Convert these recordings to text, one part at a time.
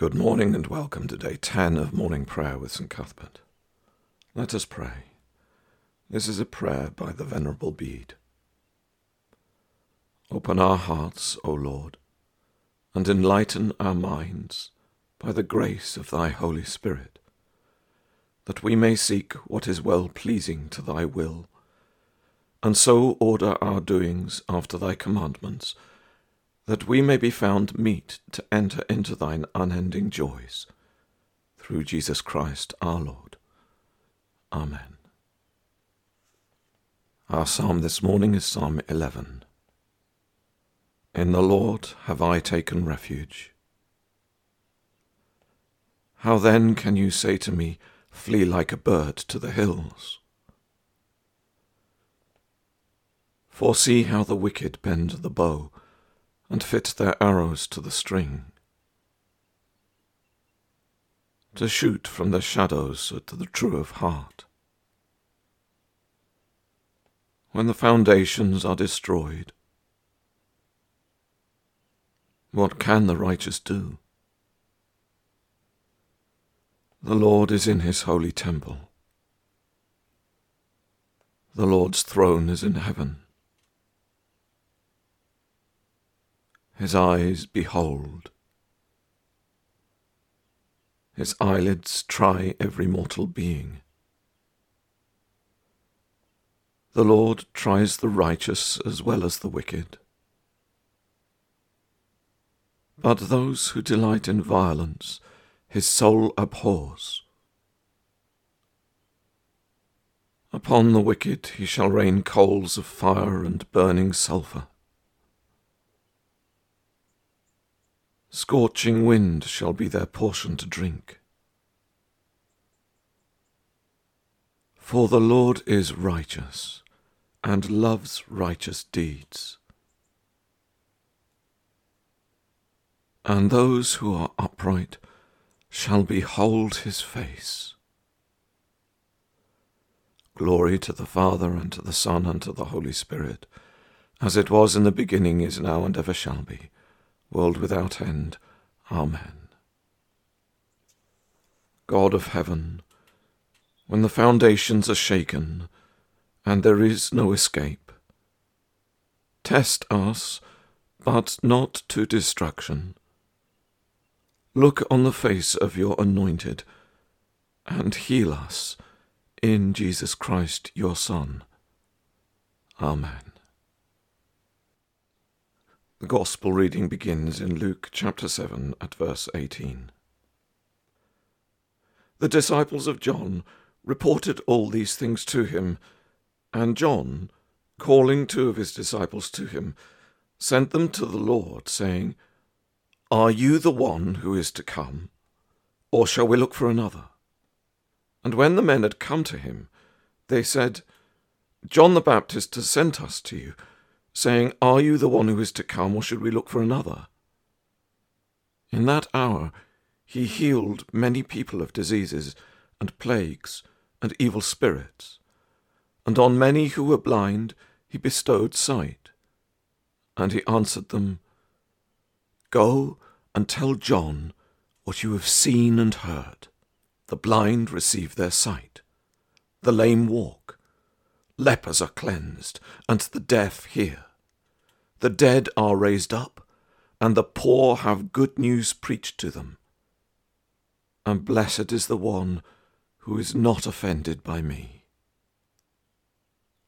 Good morning and welcome to day 10 of morning prayer with St. Cuthbert. Let us pray. This is a prayer by the Venerable Bede. Open our hearts, O Lord, and enlighten our minds by the grace of thy Holy Spirit, that we may seek what is well pleasing to thy will, and so order our doings after thy commandments that we may be found meet to enter into thine unending joys. Through Jesus Christ our Lord. Amen. Our psalm this morning is Psalm 11. In the Lord have I taken refuge. How then can you say to me, Flee like a bird to the hills? For see how the wicked bend the bow and fit their arrows to the string. To shoot from the shadows at the true of heart. When the foundations are destroyed, what can the righteous do? The Lord is in his holy temple. The Lord's throne is in heaven. His eyes behold. His eyelids try every mortal being. The Lord tries the righteous as well as the wicked. But those who delight in violence, his soul abhors. Upon the wicked he shall rain coals of fire and burning sulphur. Scorching wind shall be their portion to drink. For the Lord is righteous, and loves righteous deeds. And those who are upright shall behold his face. Glory to the Father, and to the Son, and to the Holy Spirit, as it was in the beginning, is now, and ever shall be world without end. Amen. God of heaven, when the foundations are shaken and there is no escape, test us, but not to destruction. Look on the face of your anointed and heal us in Jesus Christ your Son. Amen. The Gospel reading begins in Luke chapter 7 at verse 18. The disciples of John reported all these things to him, and John, calling two of his disciples to him, sent them to the Lord, saying, Are you the one who is to come, or shall we look for another? And when the men had come to him, they said, John the Baptist has sent us to you saying, Are you the one who is to come, or should we look for another? In that hour he healed many people of diseases and plagues and evil spirits, and on many who were blind he bestowed sight. And he answered them, Go and tell John what you have seen and heard. The blind receive their sight, the lame walk lepers are cleansed, and the deaf hear. The dead are raised up, and the poor have good news preached to them. And blessed is the one who is not offended by me.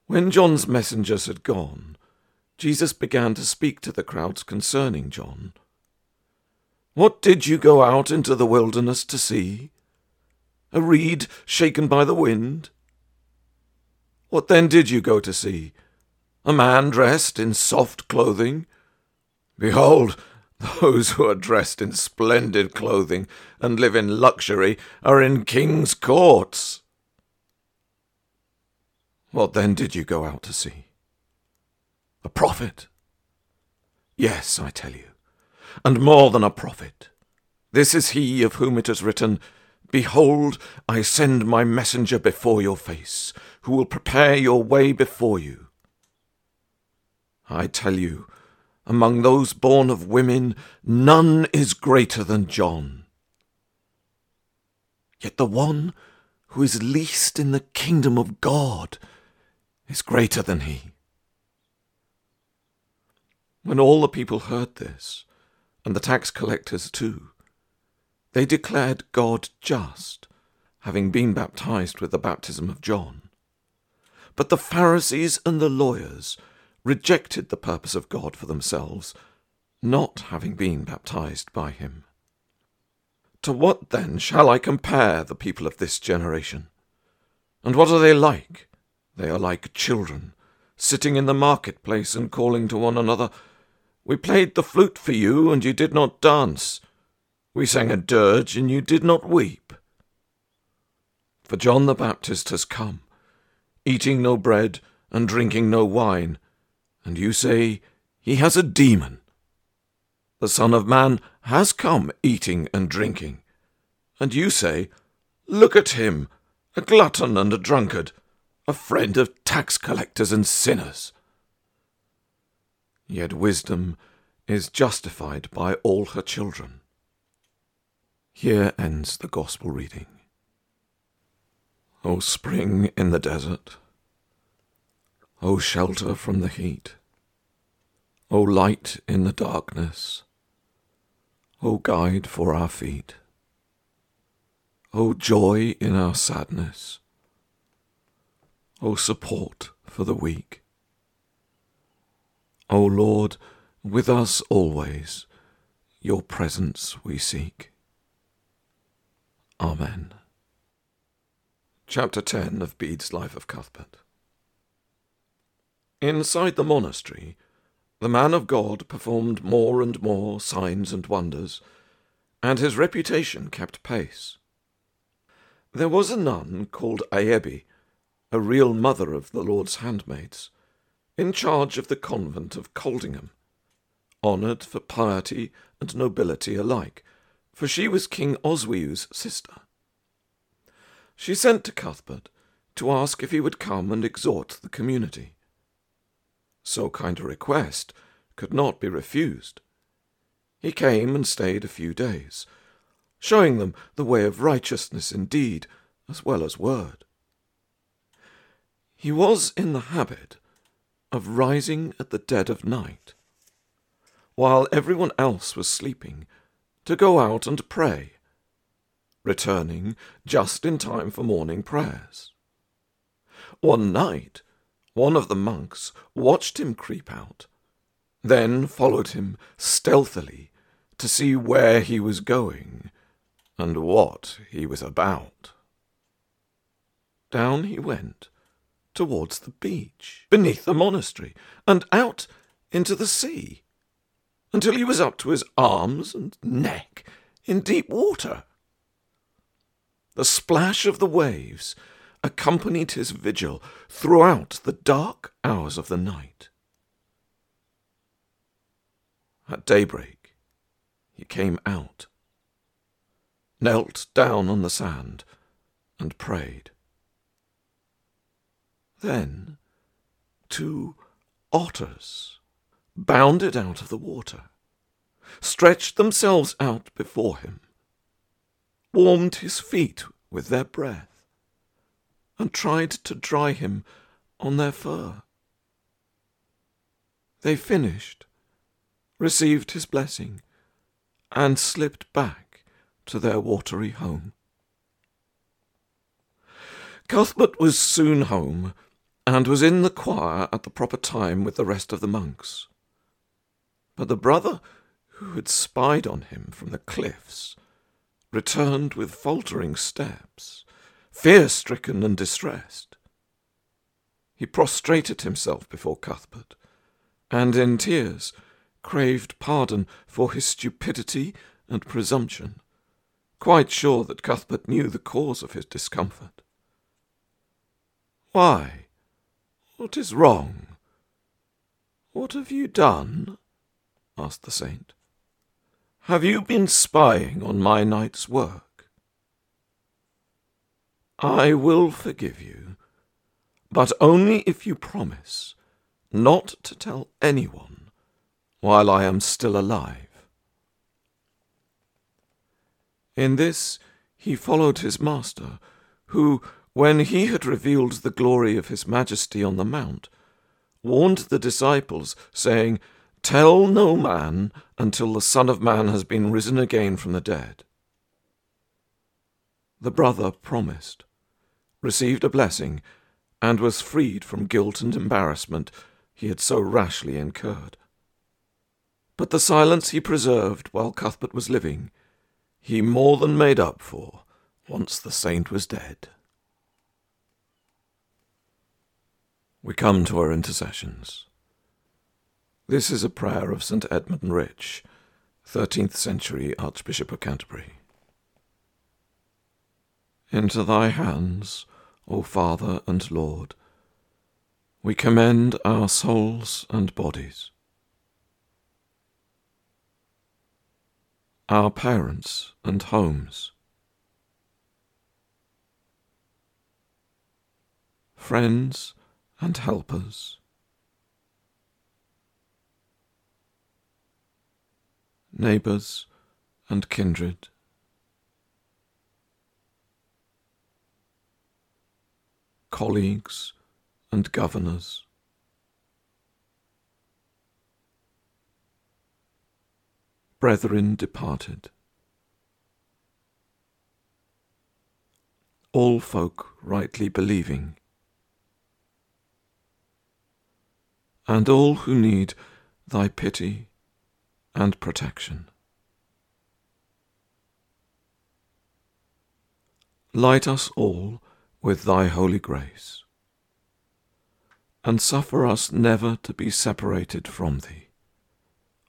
When John's messengers had gone, Jesus began to speak to the crowds concerning John. What did you go out into the wilderness to see? A reed shaken by the wind? What then did you go to see? A man dressed in soft clothing? Behold, those who are dressed in splendid clothing and live in luxury are in king's courts. What then did you go out to see? A prophet? Yes, I tell you, and more than a prophet. This is he of whom it is written, Behold, I send my messenger before your face, who will prepare your way before you. I tell you, among those born of women, none is greater than John. Yet the one who is least in the kingdom of God is greater than he. When all the people heard this, and the tax collectors too, they declared God just, having been baptized with the baptism of John. But the Pharisees and the lawyers rejected the purpose of God for themselves, not having been baptized by him. To what then shall I compare the people of this generation? And what are they like? They are like children, sitting in the marketplace and calling to one another, We played the flute for you, and you did not dance. We sang a dirge, and you did not weep. For John the Baptist has come, eating no bread and drinking no wine, and you say, He has a demon. The Son of Man has come eating and drinking. And you say, Look at him, a glutton and a drunkard, a friend of tax collectors and sinners. Yet wisdom is justified by all her children. Here ends the Gospel reading. O spring in the desert, O shelter from the heat, O light in the darkness, O guide for our feet. O joy in our sadness. O support for the weak. O Lord, with us always, your presence we seek. Amen. Chapter 10 of Bede's Life of Cuthbert. Inside the monastery, the man of God performed more and more signs and wonders, and his reputation kept pace. There was a nun called Aebbe, a real mother of the Lord's handmaids, in charge of the convent of Coldingham, honoured for piety and nobility alike, for she was King Oswiu's sister. She sent to Cuthbert to ask if he would come and exhort the community. So kind a request could not be refused. He came and stayed a few days, showing them the way of righteousness in deed as well as word. He was in the habit of rising at the dead of night, while everyone else was sleeping, to go out and pray, returning just in time for morning prayers. One night, one of the monks watched him creep out, then followed him stealthily to see where he was going and what he was about. Down he went towards the beach, beneath the monastery, and out into the sea, until he was up to his arms and neck in deep water. The splash of the waves accompanied his vigil throughout the dark hours of the night. At daybreak, he came out, knelt down on the sand, and prayed. Then two otters bounded out of the water, stretched themselves out before him, warmed his feet with their breath, and tried to dry him on their fur. They finished, received his blessing, and slipped back to their watery home. Cuthbert was soon home, and was in the choir at the proper time with the rest of the monks. But the brother who had spied on him from the cliffs returned with faltering steps fear stricken and distressed. He prostrated himself before Cuthbert, and in tears craved pardon for his stupidity and presumption, quite sure that Cuthbert knew the cause of his discomfort. Why, what is wrong? What have you done? asked the saint. Have you been spying on my night's work? I will forgive you, but only if you promise not to tell anyone while I am still alive. In this he followed his master, who, when he had revealed the glory of his majesty on the mount, warned the disciples, saying, Tell no man until the Son of Man has been risen again from the dead. The brother promised, received a blessing, and was freed from guilt and embarrassment he had so rashly incurred. But the silence he preserved while Cuthbert was living, he more than made up for once the saint was dead. We come to our intercessions. This is a prayer of St. Edmund Rich, 13th century Archbishop of Canterbury. Into thy hands, O Father and Lord, we commend our souls and bodies. Our parents and homes. Friends and helpers. Neighbours and kindred. colleagues, and governors. Brethren departed. All folk rightly believing, and all who need thy pity and protection. Light us all with thy holy grace, and suffer us never to be separated from thee,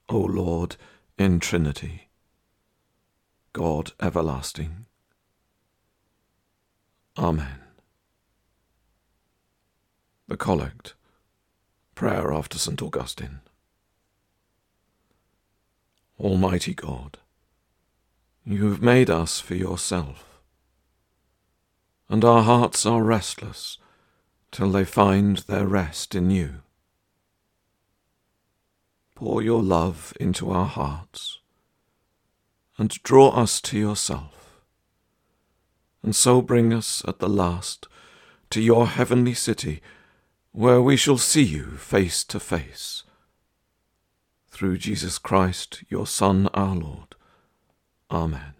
O Lord, in Trinity, God everlasting. Amen. The Collect, Prayer after St. Augustine. Almighty God, you have made us for yourself and our hearts are restless till they find their rest in you. Pour your love into our hearts and draw us to yourself, and so bring us at the last to your heavenly city, where we shall see you face to face. Through Jesus Christ, your Son, our Lord. Amen.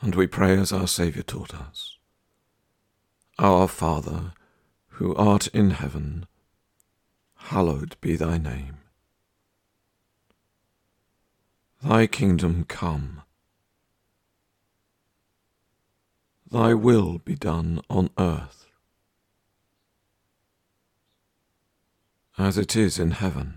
And we pray as our Saviour taught us. Our Father, who art in heaven, hallowed be thy name. Thy kingdom come. Thy will be done on earth, as it is in heaven.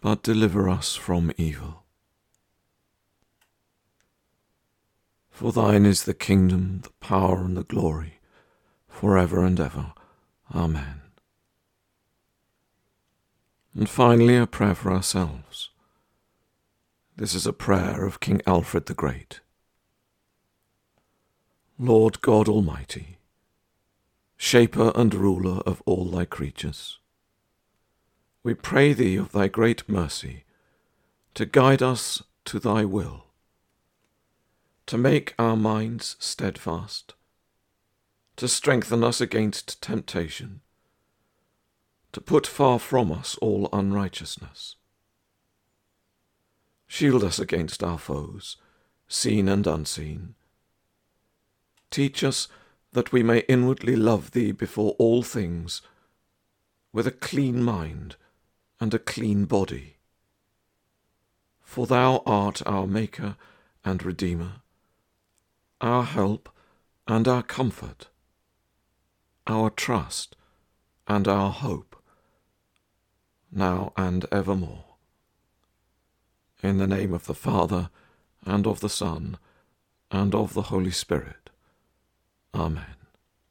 but deliver us from evil. For thine is the kingdom, the power, and the glory, for ever and ever. Amen. And finally, a prayer for ourselves. This is a prayer of King Alfred the Great. Lord God Almighty, Shaper and ruler of all thy creatures, we pray thee of thy great mercy to guide us to thy will to make our minds steadfast, to strengthen us against temptation, to put far from us all unrighteousness. Shield us against our foes, seen and unseen. Teach us that we may inwardly love Thee before all things, with a clean mind and a clean body. For Thou art our Maker and Redeemer our help and our comfort, our trust and our hope, now and evermore. In the name of the Father, and of the Son, and of the Holy Spirit. Amen.